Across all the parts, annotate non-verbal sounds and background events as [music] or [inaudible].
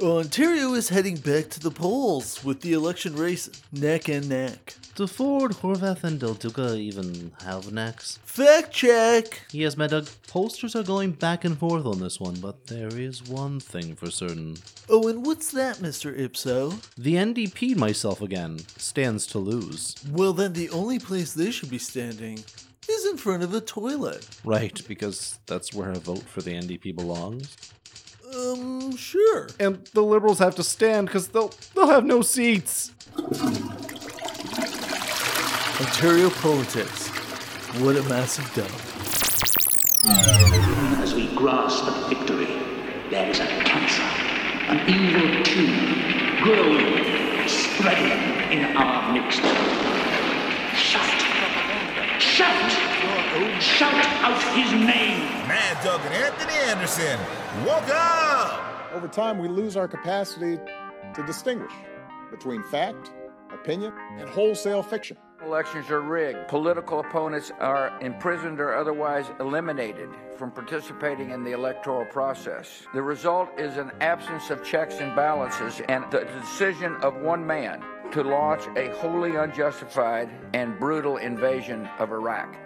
Ontario is heading back to the polls with the election race neck and neck. Do Ford, Horwath, and Del Duca even have necks? Fact check! Yes, Mad Dog, pollsters are going back and forth on this one, but there is one thing for certain. Oh, and what's that, Mr. Ipso? The NDP myself again stands to lose. Well, then the only place they should be standing is in front of a toilet. Right, because that's where a vote for the NDP belongs. Um, sure. And the Liberals have to stand because they'll they'll have no seats. Ontario politics. What a massive dump. As we grasp at victory, there is a cancer, an evil tumor, growing, spreading in our midst. Shout! Shout! Shout out his name! Mad Dog and Anthony Anderson, woke up! Over time, we lose our capacity to distinguish between fact, opinion, and wholesale fiction. Elections are rigged. Political opponents are imprisoned or otherwise eliminated from participating in the electoral process. The result is an absence of checks and balances and the decision of one man to launch a wholly unjustified and brutal invasion of Iraq.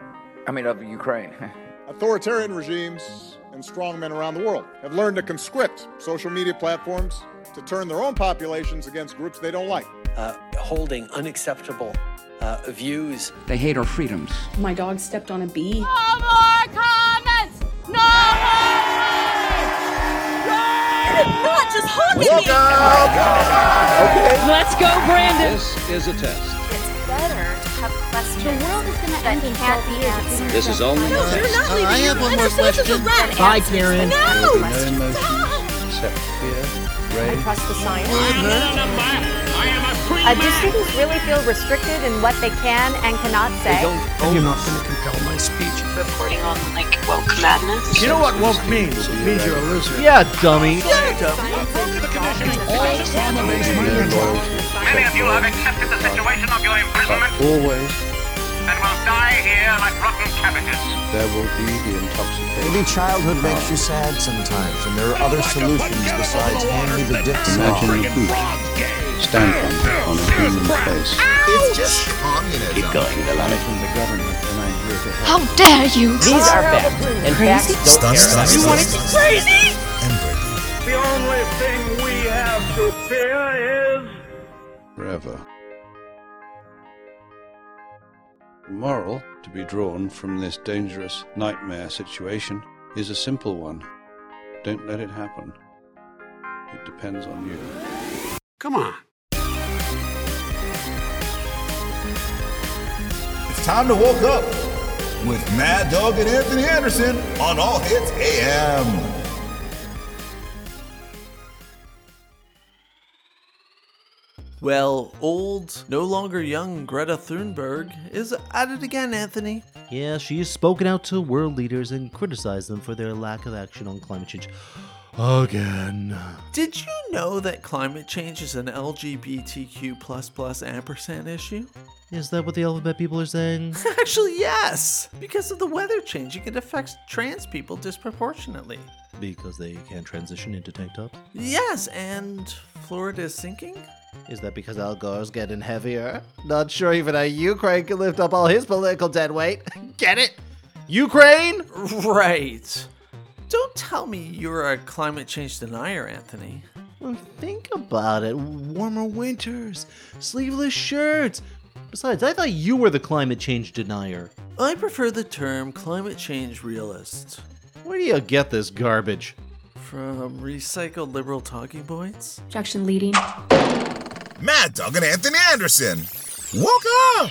I mean, of Ukraine. [laughs] Authoritarian regimes and strongmen around the world have learned to conscript social media platforms to turn their own populations against groups they don't like. Uh, holding unacceptable uh, views. they hate our freedoms. My dog stepped on a bee. No more comments! No more Not just honking Woke up! Let's go, Brandon! This is a test. The world is going to that end in can't 12 years. This is only No, a you're not leaving. I have one more This is a question. Bye. Karen. No! No emotions except fear, I trust the science. Uh, do students really feel restricted in what they can and cannot say? You're not going to compel my speech. reporting on like woke madness. You know what woke means? It means you're a loser. Yeah, dummy. Many of you have accepted the situation of your imprisonment Always and will die here like rotten cabbages. there will be the intoxication. Maybe childhood makes you sad sometimes, and there are other solutions besides hand me the dick Imagine swab. a boot stamping on a human face. It's just communism. Keep going, I'm from the government and I'm here to help. How dare you! These are facts, and facts don't Stop, care stop, about stop, you. stop. And Brittany. The only thing we have to fear is forever. Moral to be drawn from this dangerous nightmare situation is a simple one. Don't let it happen. It depends on you. Come on. It's time to woke up with Mad Dog and Anthony Anderson on All Hits AM. Well, old, no longer young Greta Thunberg is at it again, Anthony. Yeah, she's spoken out to world leaders and criticized them for their lack of action on climate change. Again. Did you know that climate change is an LGBTQ plus plus ampersand issue? Is that what the alphabet people are saying? [laughs] Actually, yes. Because of the weather changing, it affects trans people disproportionately. because they can't transition into tank tops? Yes, and Florida is sinking? Is that because Al Gore's getting heavier? Not sure even a Ukraine can lift up all his political dead weight. [laughs] Get it? Ukraine? Right. Don't tell me you're a climate change denier, Anthony. Well, think about it. Warmer winters, sleeveless shirts. Besides, I thought you were the climate change denier. I prefer the term climate change realist. Where do you get this garbage? From recycled liberal talking points? Objection leading. Mad Dog and Anthony Anderson, woke up!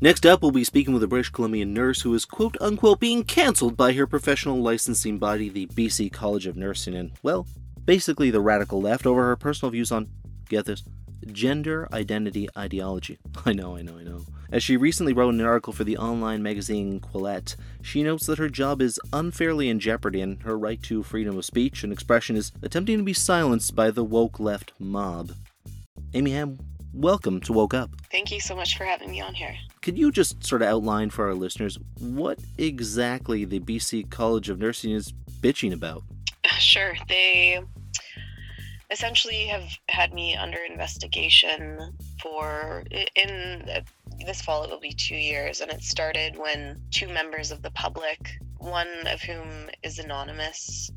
Next up, we'll be speaking with a British Columbian nurse who is quote unquote being cancelled by her professional licensing body, the BC College of Nursing, and, well, basically the radical left over her personal views on, get this, gender identity ideology. [laughs] I know, I know, I know. As she recently wrote in an article for the online magazine Quillette, she notes that her job is unfairly in jeopardy and her right to freedom of speech and expression is attempting to be silenced by the woke left mob. Amy Hamm, welcome to Woke Up. Thank you so much for having me on here. Could you just sort of outline for our listeners what exactly the BC College of Nursing is bitching about? [laughs] Sure, they essentially have had me under investigation for in uh, this fall it will be two years and it started when two members of the public one of whom is anonymous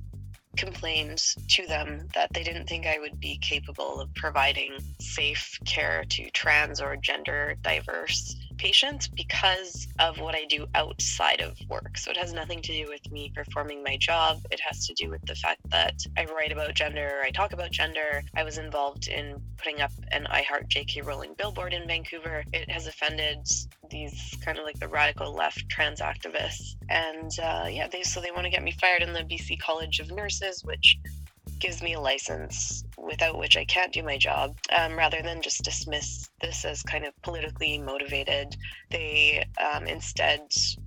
complained to them that they didn't think I would be capable of providing safe care to trans or gender diverse patients because of what I do outside of work. So it has nothing to do with me performing my job. It has to do with the fact that I write about gender, I talk about gender. I was involved in putting up an I Heart JK Rowling billboard in Vancouver. It has offended these kind of like the radical left trans activists. And uh, yeah, they so they want to get me fired in the BC College of Nurses, which gives me a license without which I can't do my job, um, rather than just dismiss this as kind of politically motivated. They um, instead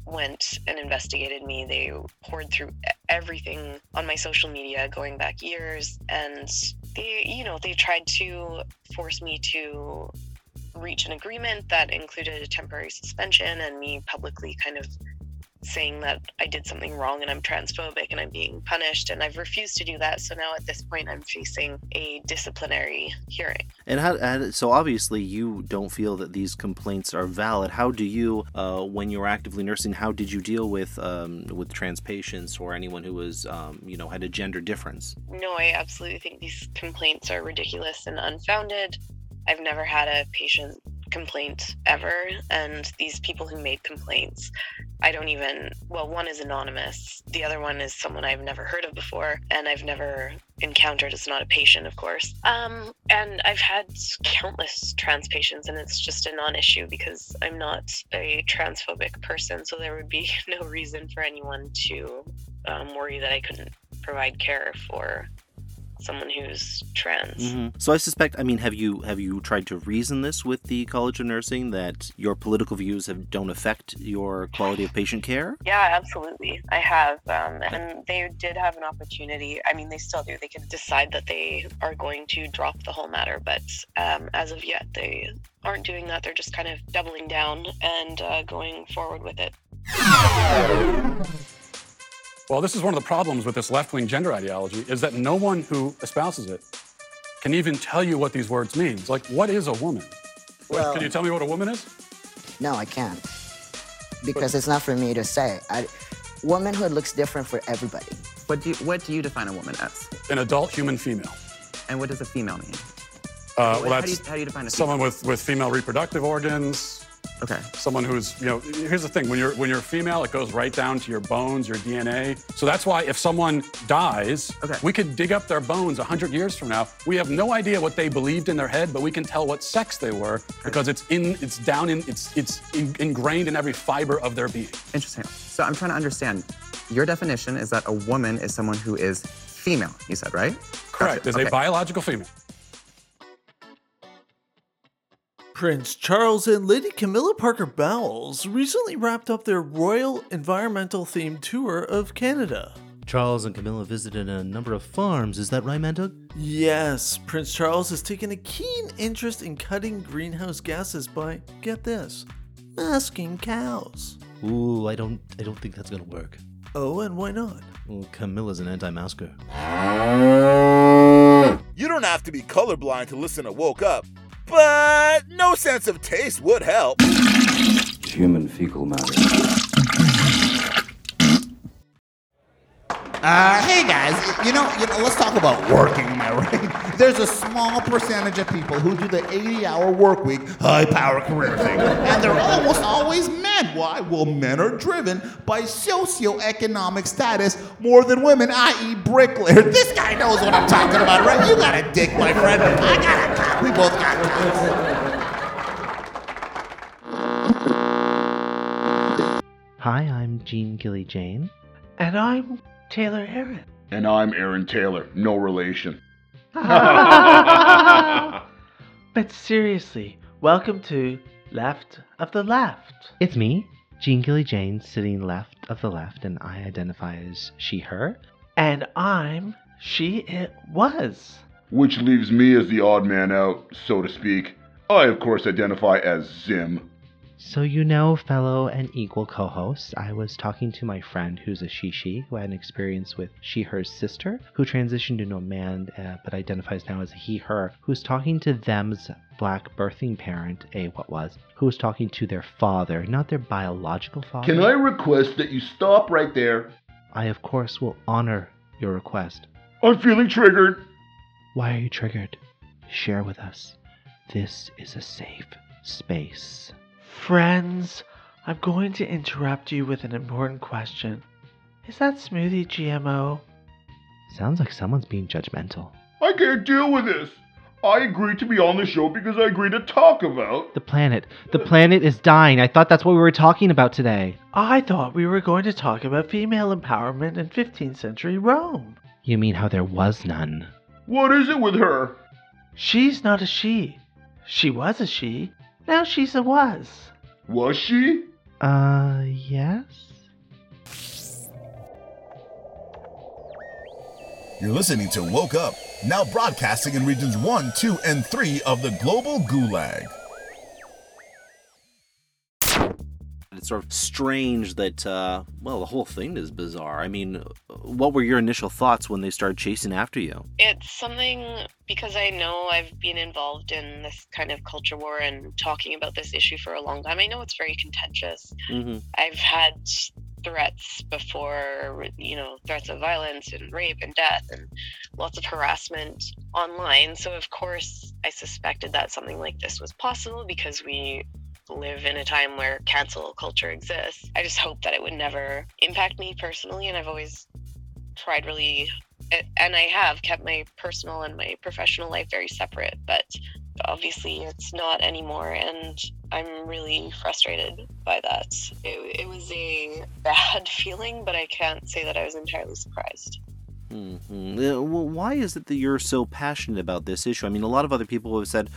went and investigated me. They poured through everything on my social media going back years, and they, you know, they tried to force me to reach an agreement that included a temporary suspension and me publicly kind of saying that I did something wrong and I'm transphobic and I'm being punished. And I've refused to do that. So now at this point, I'm facing a disciplinary hearing. And how, so obviously you don't feel that these complaints are valid. How do you, uh, when you were actively nursing, how did you deal with um, with trans patients or anyone who was, um, you know, had a gender difference? No, I absolutely think these complaints are ridiculous and unfounded. I've never had a patient complaint ever and these people who made complaints i don't even well one is anonymous the other one is someone i've never heard of before and i've never encountered it's not a patient of course. Um, and i've had countless trans patients and it's just a non-issue because i'm not a transphobic person so there would be [laughs] no reason for anyone to um, worry that i couldn't provide care for someone who's trans. Mm-hmm. So I suspect. I mean, have you have you tried to reason this with the College of Nursing that your political views have don't affect your quality of patient care? Yeah, absolutely. I have, um, and they did have an opportunity. I mean, they still do. They can decide that they are going to drop the whole matter, but um, as of yet, they aren't doing that. They're just kind of doubling down and uh, going forward with it. Well, this is one of the problems with this left-wing gender ideology is that no one who espouses it can even tell you what these words mean. Like, what is a woman? Well- can you tell me what a woman is? No, I can't. Because it's not for me to say. I, womanhood looks different for everybody. What do you, what do you define a woman as? An adult human female. And what does a female mean? Uh, What- well, how that's do you- how do you define a someone with, with female reproductive organs. Okay. Someone who's, you know, here's the thing: when you're when you're a female, it goes right down to your bones, your DNA. So that's why if someone dies, Okay. we could dig up their bones hundred years from now. We have no idea what they believed in their head, but we can tell what sex they were because it's in, it's down in, it's it's in, ingrained in every fiber of their being. Interesting. So I'm trying to understand. Your definition is that a woman is someone who is female, you said, right? Correct. Is a biological female. Prince Charles and Lady Camilla Parker Bowles recently wrapped up their Royal Environmental Themed Tour of Canada. Charles and Camilla visited a number of farms. Is that right, Mad Dog? Yes, Prince Charles has taken a keen interest in cutting greenhouse gases by, get this, masking cows. Ooh, I don't, I don't think that's gonna work. Oh, and why not? Well, Camilla's an anti-masker. You don't have to be colorblind to listen to Woke Up, but no sense of taste would help. Human fecal matter. Uh, hey guys, you know, you know, let's talk about working, am I right? There's a small percentage of people who do the 80-hour work week, high-power career thing, and they're almost always men. Why? Well, men are driven by socioeconomic status more than women, i.e., bricklayer. This guy knows what I'm talking about, right? You got a dick, my friend. I got a cock. We both got Hi, I'm Jean Gilly Jane. And I'm Taylor Aaron. And I'm Aaron Taylor, no relation. [laughs] but seriously, welcome to Left of the Left. It's me, Jean Gilly Jane, sitting left of the left, and I identify as she, her. And I'm she, it was. Which leaves me as the odd man out, so to speak. I, of course, identify as Zim. So, you know, fellow and equal co host, I was talking to my friend who's a she she who had an experience with she her's sister, who transitioned into a man uh, but identifies now as a he her, who's talking to them's black birthing parent, a what was, who was talking to their father, not their biological father. Can I request that you stop right there? I, of course, will honor your request. I'm feeling triggered. Why are you triggered? Share with us. This is a safe space. Friends, I'm going to interrupt you with an important question. Is that smoothie GMO? Sounds like someone's being judgmental. I can't deal with this. I agreed to be on the show because I agreed to talk about. The planet. The planet is dying. I thought that's what we were talking about today. I thought we were going to talk about female empowerment in 15th century Rome. You mean how there was none? What is it with her? She's not a she. She was a she. Now she's a was. Was she? Uh, yes? You're listening to Woke Up, now broadcasting in regions 1, 2, and 3 of the global gulag. It's sort of strange that, uh, well, the whole thing is bizarre. I mean, what were your initial thoughts when they started chasing after you? It's something because I know I've been involved in this kind of culture war and talking about this issue for a long time. I know it's very contentious. Mm-hmm. I've had threats before, you know, threats of violence and rape and death and lots of harassment online. So, of course, I suspected that something like this was possible because we live in a time where cancel culture exists. I just hope that it would never impact me personally. And I've always tried really, and I have kept my personal and my professional life very separate, but obviously it's not anymore. And I'm really frustrated by that. It, it was a [laughs] bad feeling, but I can't say that I was entirely surprised. Mm-hmm. Why is it that you're so passionate about this issue? I mean, a lot of other people have said,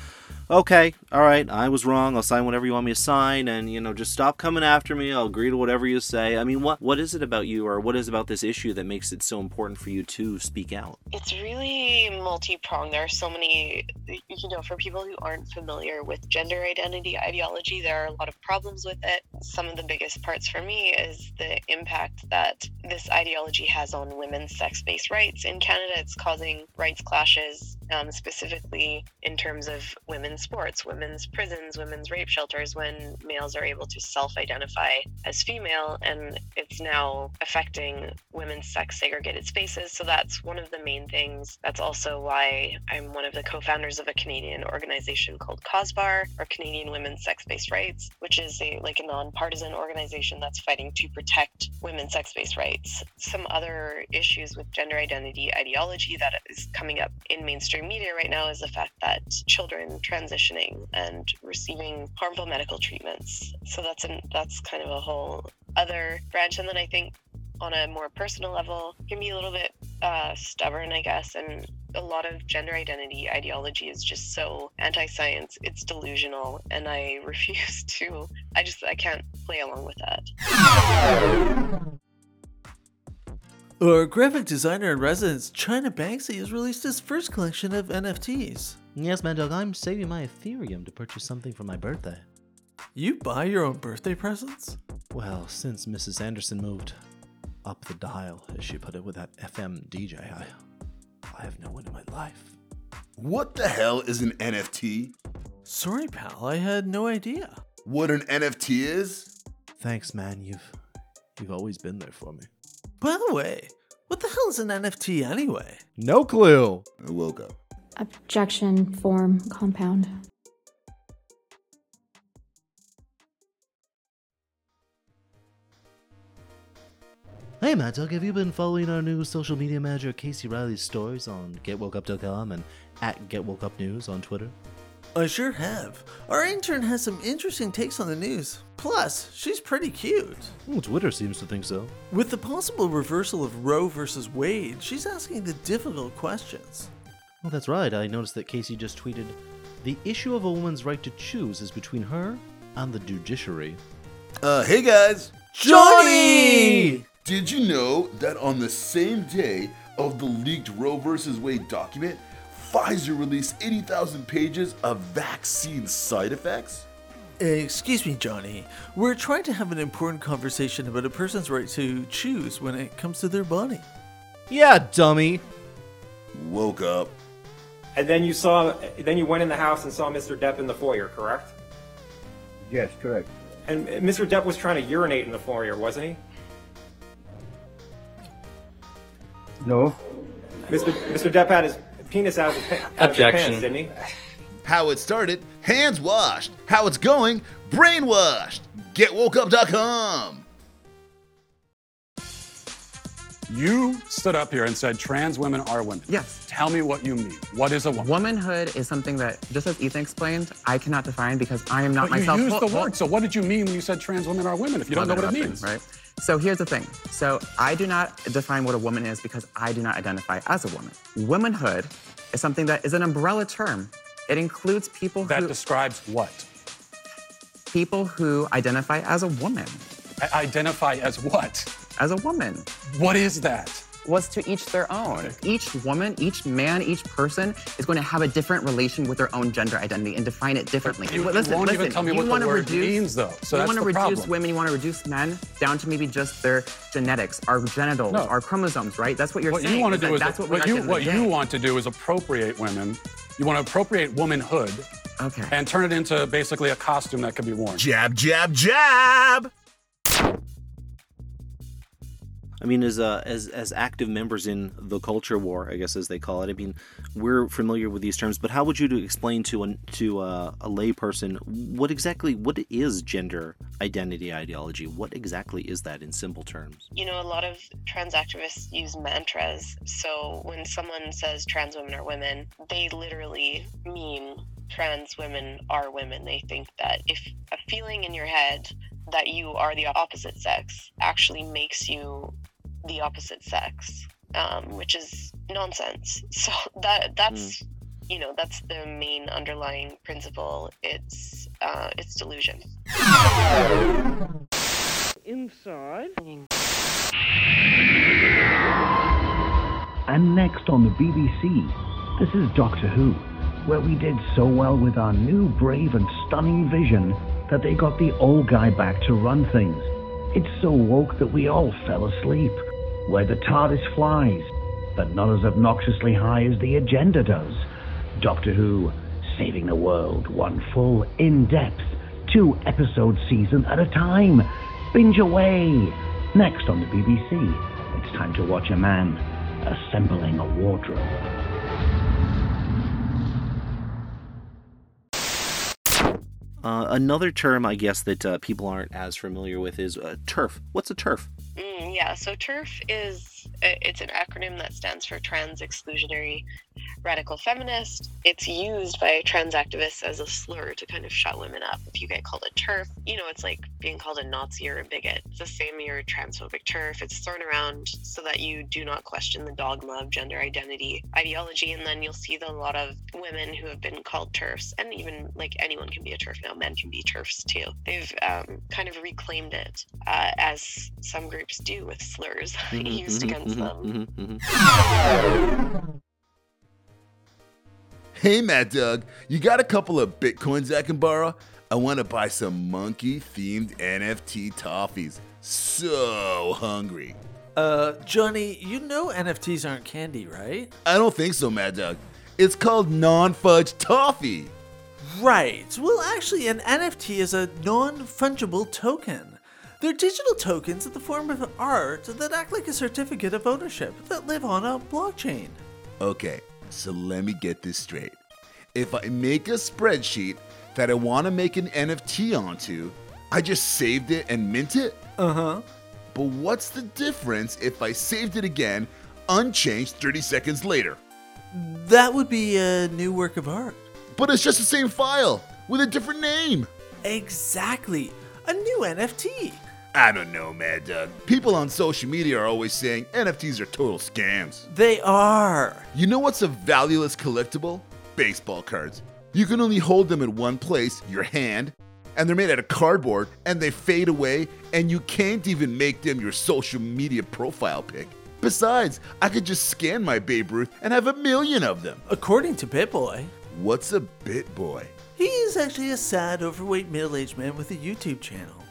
okay, all right, I was wrong. I'll sign whatever you want me to sign, and you know, just stop coming after me. I'll agree to whatever you say. I mean, what what is it about you, or what is about this issue that makes it so important for you to speak out? It's really multi-pronged. There are so many, you know, for people who aren't familiar with gender identity ideology, there are a lot of problems with it. Some of the biggest parts for me is the impact that this ideology has on women's sex-based rights in Canada. It's causing rights clashes, um, specifically in terms of women's sports, women's prisons, women's rape shelters, when males are able to self identify as female, and it's now affecting women's sex segregated spaces. So that's one of the main things. That's also why I'm one of the co founders of a Canadian organization called CAWSBAR, or Canadian Women's Sex Based Rights, which is a like a nonpartisan organization that's fighting to protect women's sex based rights. Some other issues with gender identity ideology that is coming up in mainstream media right now is the fact that children transitioning and receiving harmful medical treatments. So that's an that's kind of a whole other branch. And then I think on a more personal level can be a little bit uh, stubborn, I guess, and a lot of gender identity ideology is just so anti-science. It's delusional, and I [laughs] refuse to. I just I can't play along with that. Our graphic designer in residence, China Banksy, has released his first collection of NFTs. Yes, Mad Dog, I'm saving my Ethereum to purchase something for my birthday. You buy your own birthday presents? Well, since Mrs. Anderson moved up the dial, as she put it, with that FM DJ, I, I have no one in my life. What the hell is an NFT? Sorry, pal, I had no idea. What an NFT is? Thanks, man. You've you've always been there for me. By the way, what the hell is an NFT anyway? No clue. I woke up. Objection form compound. Hey, Matt Doug, have you been following our new social media manager Casey Riley's stories on GetWokeUp.com and at GetWokeUpNews on Twitter? I sure have. Our intern has some interesting takes on the news. Plus, she's pretty cute. Well, Twitter seems to think so. With the possible reversal of Roe versus Wade, she's asking the difficult questions. Well, that's right. I noticed that Casey just tweeted The issue of a woman's right to choose is between her and the judiciary. Uh, hey guys! Johnny! Did you know that on the same day of the leaked Roe vs. Wade document, Pfizer released 80,000 pages of vaccine side effects? Excuse me, Johnny. We're trying to have an important conversation about a person's right to choose when it comes to their body. Yeah, dummy. Woke up. And then you saw, then you went in the house and saw Mr. Depp in the foyer, correct? Yes, correct. And Mr. Depp was trying to urinate in the foyer, wasn't he? No. Mr. Mr. Depp had his penis out of his, pa- out of his Objection. pants, didn't he? How it started, hands washed. How it's going, brainwashed. GetWokeUp.com. You stood up here and said trans women are women. Yes. Tell me what you mean. What is a woman? Womanhood is something that, just as Ethan explained, I cannot define because I am not But myself. you used the word. So what did you mean when you said trans women are women? If you don't know what it means, right? So here's the thing. So I do not define what a woman is because I do not identify as a woman. Womanhood is something that is an umbrella term. It includes people who That who describes what? people who identify as a woman. I- identify as what? As a woman. What is that? Was to each their own. Each woman, each man, each person is going to have a different relation with their own gender identity and define it differently. You- Well, you listen, won't even tell me you what the wanna word reduce, means, though. So you that's want to the reduce problem. women, you want to reduce men down to maybe just their genetics, our genitals, No. our chromosomes, right? That's what you're what saying. you want to is that is that's what, what you what you want to do is appropriate women. You want to appropriate womanhood. Okay. And turn it into basically a costume that can be worn. Jab, jab, jab. I mean, as uh, as as active members in the culture war, I guess as they call it. I mean, we're familiar with these terms, but how would you explain to an, to uh, a layperson what exactly what is gender identity ideology? What exactly is that in simple terms? You know, a lot of trans activists use mantras. So when someone says trans women are women, they literally mean trans women are women. They think that if a feeling in your head that you are the opposite sex actually makes you the opposite sex, um, which is nonsense. [laughs] So that that's you know that's the main underlying principle. It's uh, it's delusion. Inside. And next on the BBC, this is Doctor Who, where we did so well with our new, brave, and stunning vision that they got the old guy back to run things. It's so woke that we all fell asleep, where the TARDIS flies, but not as obnoxiously high as the agenda does. Doctor Who, saving the world, one full, in depth, two episode season at a time. Binge away! Next on the BBC, it's time to watch a man assembling a wardrobe. Uh, another term, I guess, that uh, people aren't as familiar with is uh, TERF. What's a TERF? Mm, yeah, so TERF is it's an acronym that stands for Trans Exclusionary Radical Feminist. It's used by trans activists as a slur to kind of shut women up. If you get called a TERF, you know it's like being called a Nazi or a bigot. It's the same you're a transphobic TERF. It's thrown around so that you do not question the dogma of gender identity ideology, and then you'll see that a lot of women who have been called TERFs, and even like anyone can be a TERF now, men can be TERFs too. They've um, kind of reclaimed it uh, as some groups do with slurs [laughs] mm-hmm, used mm-hmm, against mm-hmm, them. Hey, Mad Doug, you got a couple of bitcoins I can borrow? I want to buy some monkey themed NFT toffees. So hungry. Uh, Johnny, you know NFTs aren't candy, right? I don't think so, Mad Doug. It's called non fudge toffee. Right. Well, actually, an NFT is a non fungible token. They're digital tokens in the form of art that act like a certificate of ownership that live on a blockchain. Okay, so let me get this straight. If I make a spreadsheet that I want to make an NFT onto, I just saved it and mint it? Uh huh. But what's the difference if I saved it again, unchanged 30 seconds later? That would be a new work of art. But it's just the same file with a different name. Exactly. A new NFT. I don't know, Mad Dog. People on social media are always saying NFTs are total scams. They are. You know what's a valueless collectible? Baseball cards. You can only hold them in one place, your hand, and they're made out of cardboard and they fade away, and you can't even make them your social media profile pic. Besides, I could just scan my Babe Ruth and have a million of them. According to BitBoy. What's a bit boy? He's actually a sad, overweight, middle aged man with a YouTube channel.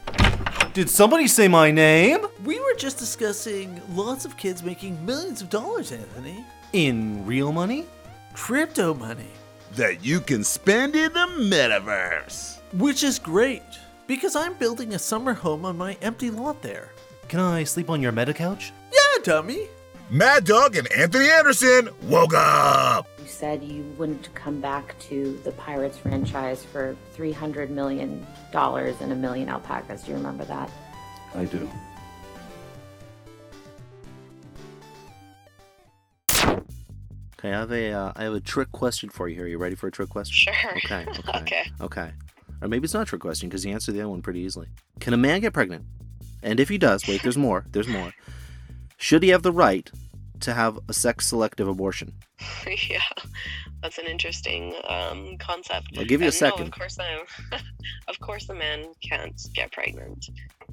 Did somebody say my name? We were just discussing lots of kids making millions of dollars, Anthony. In real money? Crypto money. That you can spend in the metaverse. Which is great, because I'm building a summer home on my empty lot there. Can I sleep on your meta couch? Yeah, dummy. Mad Dog and Anthony Anderson woke up. You said you wouldn't come back to the Pirates franchise for $300 million and a million alpacas. Do you remember that? I do. Okay, I have a uh, I have a trick question for you here. Are You ready for a trick question? Sure. Okay. [laughs] Okay. Okay. Okay. Or maybe it's not a trick question because you answered the other one pretty easily. Can a man get pregnant? And if he does, wait, there's more. There's more. Should he have the right to have a sex selective abortion? [laughs] yeah, that's an interesting um, concept. I'll give you a second. No, of course, I'm, [laughs] of course, a man can't get pregnant,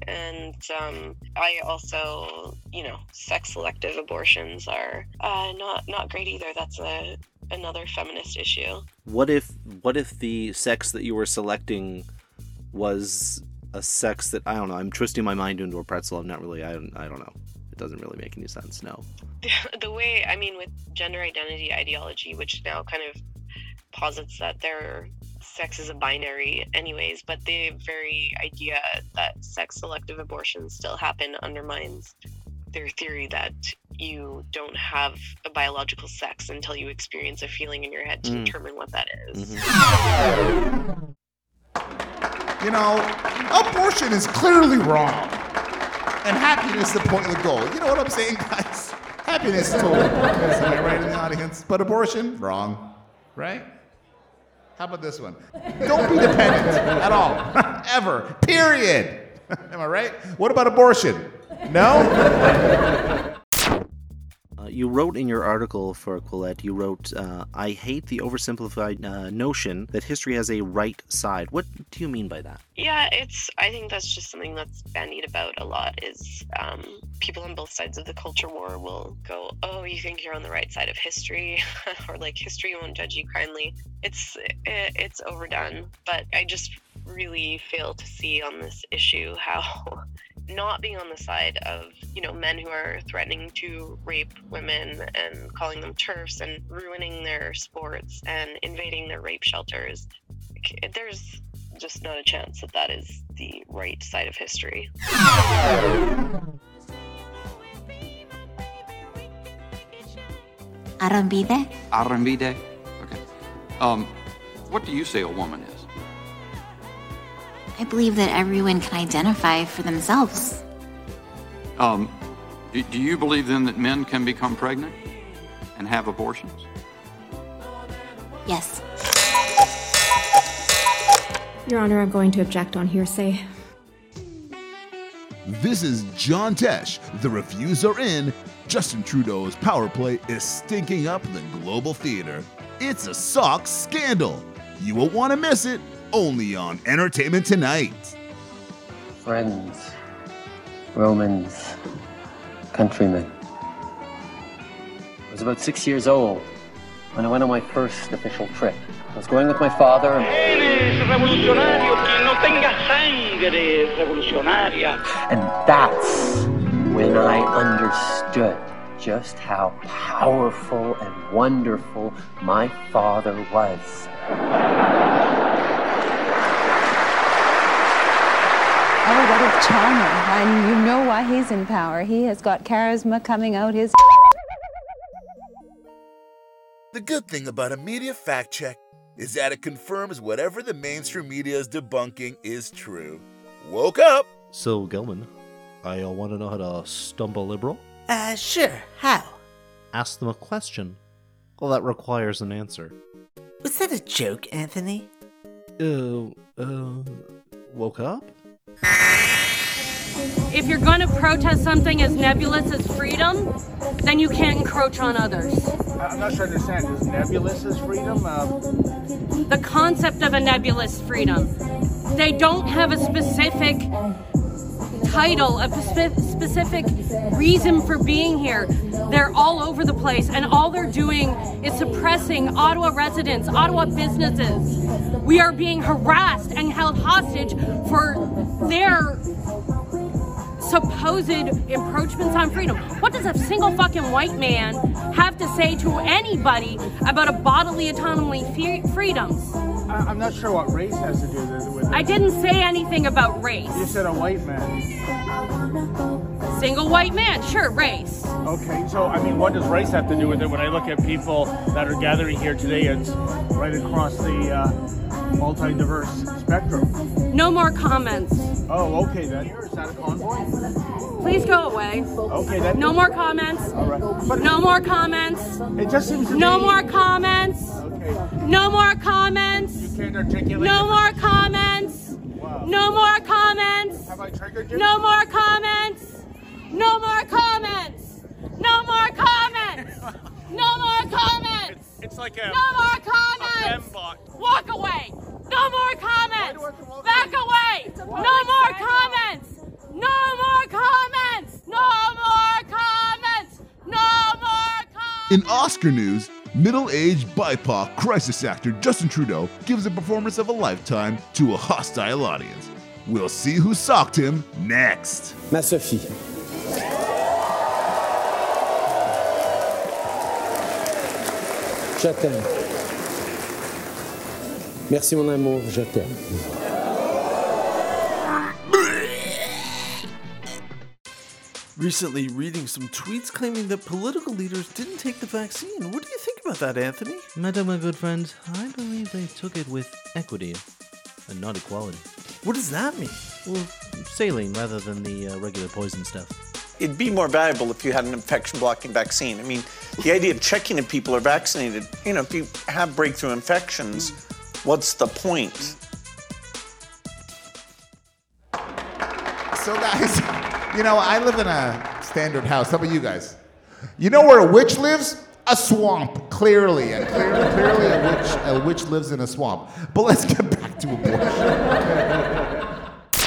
and um, I also, you know, sex selective abortions are uh, not not great either. That's a another feminist issue. What if what if the sex that you were selecting was a sex that I don't know. I'm twisting my mind into a pretzel. I'm not really. I don't. I don't know. It doesn't really make any sense. No. [laughs] the way I mean with gender identity ideology, which now kind of posits that their sex is a binary anyways, but the very idea that sex selective abortions still happen undermines their theory that you don't have a biological sex until you experience a feeling in your head to Mm. determine what that is. You know, abortion is clearly wrong. And happiness is the point of the goal. You know what I'm saying, guys? Happiness is Am I right in the audience? But abortion, wrong. Right? How about this one? Don't be dependent at all. Ever. Period. [laughs] Am I right? What about abortion? No? Uh, you wrote in your article for Quillette, you wrote, uh, I hate the oversimplified uh, notion that history has a right side. What do you mean by that? Yeah, it's. I think that's just something that's bandied about a lot. Is um, people on both sides of the culture war will go, "Oh, you think you're on the right side of history," [laughs] or like history won't judge you kindly. It's it, it's overdone. But I just really fail to see on this issue how [laughs] not being on the side of you know men who are threatening to rape women and calling them TERFs and ruining their sports and invading their rape shelters there's just not a chance that that is the right side of history Arambide? Arambide? Okay. Um, what do you say a woman is? I believe that everyone can identify for themselves. Um, do, do you believe then that men can become pregnant and have abortions? Yes. Your Honor, I'm going to object on hearsay. This is John Tesh. The reviews are in. Justin Trudeau's power play is stinking up the global theater. It's a sock scandal. You won't want to miss it. Only on Entertainment Tonight. Friends, Romans, countrymen. I was about six years old when I went on my first official trip. I was going with my father and that's when I understood just how powerful and wonderful my father was. Oh, what a charmer. And you know why he's in power. He has got charisma coming out his. The good thing about a media fact check is that it confirms whatever the mainstream media is debunking is true. Woke up! So, Gelman, I uh, want to know how to stump a liberal? Uh, sure. How? Ask them a question. Well, that requires an answer. Was that a joke, Anthony? Uh, uh, woke up? [laughs] If you're going to protest something as nebulous as freedom, then you can't encroach on others. I'm not sure I understand. Is nebulous as freedom? Uh, The concept of a nebulous freedom. They don't have a specific title, a spe- specific reason for being here. They're all over the place, and all they're doing is suppressing Ottawa residents, Ottawa businesses. We are being harassed and held hostage for their supposed encroachments on freedom. What does a single fucking white man have to say to anybody about a bodily autonomy fe- freedoms? I- I'm not sure what race has to do with with it. I didn't say anything about race. You said a white man. Single white man, sure, race. Okay, so I mean, what does race have to do with it? When I look at people that are gathering here today, it's right across the uh, multi-diverse spectrum. No more comments. Oh, okay then. Is that a convoy? Please go away. Okay, that. No more comments. All right. No more comments. It just seems to No me- more comments. Okay. No more comments. You can't articulate. No more comments. Wow. No more comments. Have I triggered you? No more comments. No more comments. No more comments. No more comments. It's like a. No more comments. Walk away. No more comments. Back away. No more comments. No more comments. No more comments. No more comments. In Oscar news, middle aged BIPOC crisis actor Justin Trudeau gives a performance of a lifetime to a hostile audience. We'll see who socked him next. Ma Sophie. Je t'aime. Merci mon amour, je t'aime. Recently, reading some tweets claiming that political leaders didn't take the vaccine. What do you think about that, Anthony? Madam, my good friend, I believe they took it with equity and not equality. What does that mean? Well, saline rather than the uh, regular poison stuff. It'd be more valuable if you had an infection blocking vaccine. I mean, the idea of checking if people are vaccinated, you know, if you have breakthrough infections, what's the point? So, guys, [laughs] you know, I live in a standard house. How about you guys? You know where a witch lives? A swamp, clearly. And clearly, clearly a, witch, a witch lives in a swamp. But let's get back to abortion. [laughs]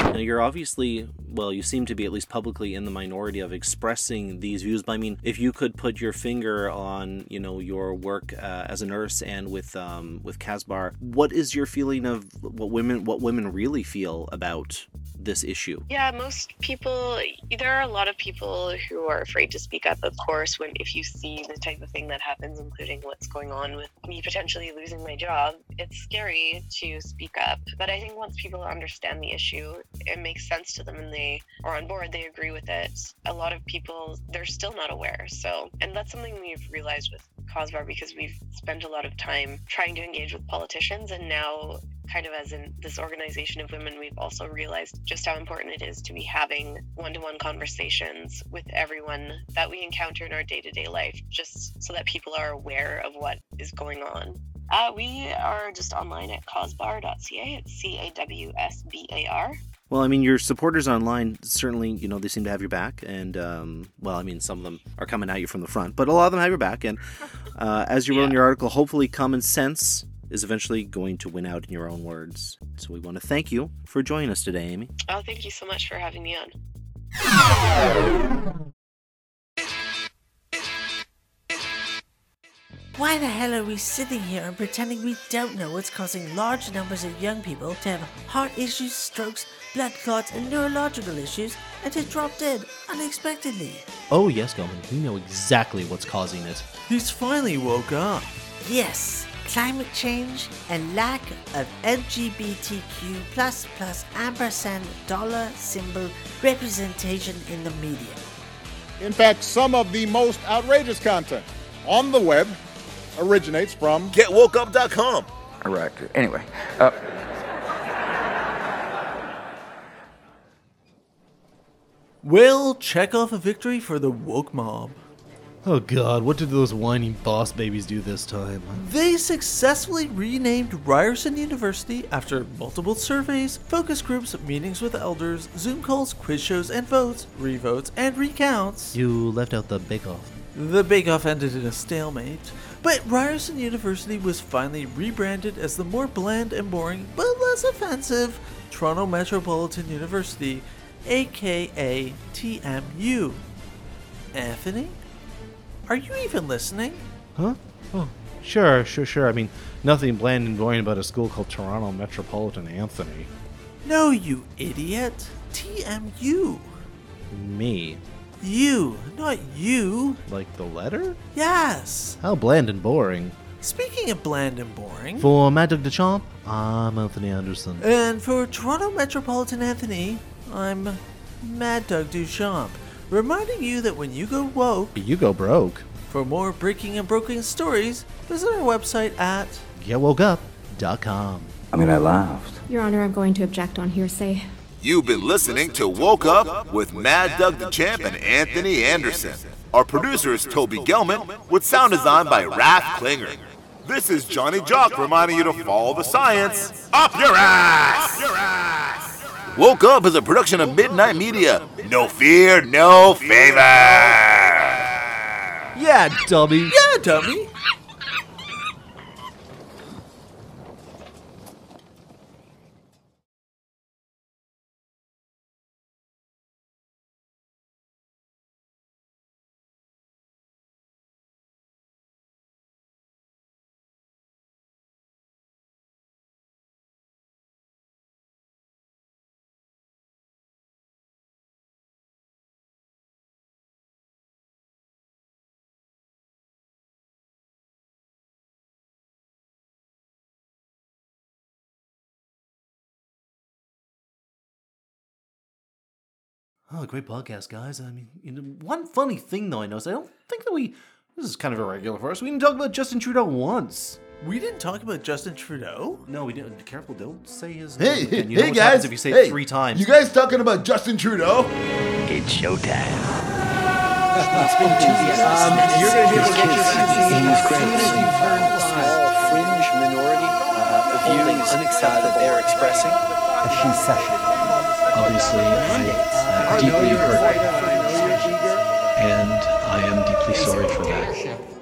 Now, you're obviously, well, you seem to be at least publicly in the minority of expressing these views. But I mean, if you could put your finger on, you know, your work uh, as a nurse and with um, with CAWSBAR, what is your feeling of what women what women really feel about this issue? Yeah, most people. There are a lot of people who are afraid to speak up. Of course, when if you see the type of thing that happens, including what's going on with me potentially losing my job, it's scary to speak up. But I think once people understand the issue, it makes sense to them and they are on board. They agree with it. A lot of people they're still not aware. So, and that's something we've realized with CAWSBAR because we've spent a lot of time trying to engage with politicians, and now kind of as in this organization of women, we've also realized just how important it is to be having one to one conversations with everyone that we encounter in our day to day life, just so that people are aware of what is going on. Uh, we are just online at cawsbar.ca. It's C A W S B A R. Well, I mean, your supporters online certainly, you know, they seem to have your back, and um, well, I mean, some of them are coming at you from the front, but a lot of them have your back. And uh, as you wrote in your article, hopefully, common sense is eventually going to win out in your own words. So we want to thank you for joining us today, Amy. Oh, thank you so much for having me on. Why the hell are we sitting here and pretending we don't know what's causing large numbers of young people to have heart issues, strokes, blood clots, and neurological issues, and to drop dead unexpectedly? Oh, yes, Gelman, we know exactly what's causing it. He's finally woke up. Yes, climate change and lack of LGBTQ plus plus ampersand dollar symbol representation in the media. In fact, some of the most outrageous content on the web originates from GetWokeUp.com. All right. Anyway, uh, Will check off a victory for the woke mob. Oh god, what did those whiny boss babies do this time? They successfully renamed Ryerson University after multiple surveys, focus groups, meetings with elders, Zoom calls, quiz shows, and votes, revotes, and recounts. You left out the bake off. The Bake Off ended in a stalemate, but Ryerson University was finally rebranded as the more bland and boring, but less offensive, Toronto Metropolitan University, aka TMU. Anthony? Are you even listening? Huh? Oh, sure, sure, sure. I mean, nothing bland and boring about a school called Toronto Metropolitan Anthony. No, you idiot. TMU. Me. You, not you. Like the letter? Yes. How bland and boring. Speaking of bland and boring, For Mad Dog Duchamp, I'm Anthony Anderson. and for Toronto Metropolitan Anthony, I'm Mad Doug Duchamp, reminding you that when you go woke, You go broke. for more breaking and broken stories, visit our website at GetWokeUp.com. I mean, I laughed. Your Honor, I'm going to object on hearsay. You've been listening to Woke Up with Mad Doug the Champ and Anthony Anderson. Our producer is Toby Gelman, with sound design by Raph Klinger. This is Johnny Jock reminding you to follow the science up your ass. Up your ass. Woke Up is a production of Midnight Media. No fear, no favor. Yeah, dummy. Yeah, dummy. Oh, great podcast, guys. I mean, you know, one funny thing though I noticed, I don't think that we. This is kind of irregular for us. We didn't talk about Justin Trudeau once. We didn't talk about Justin Trudeau? No, we didn't. Careful, don't say his Hey, name. hey, again. You know hey what guys. if you say hey, it three times. You guys talking about Justin Trudeau? It's showtime. It's been two years. Um, you're going to be able to get your vaccine as soon as you've heard a small fringe minority uh, viewing unacceptable they're expressing. A she session. Obviously, I am deeply hurt. And I am deeply sorry for that.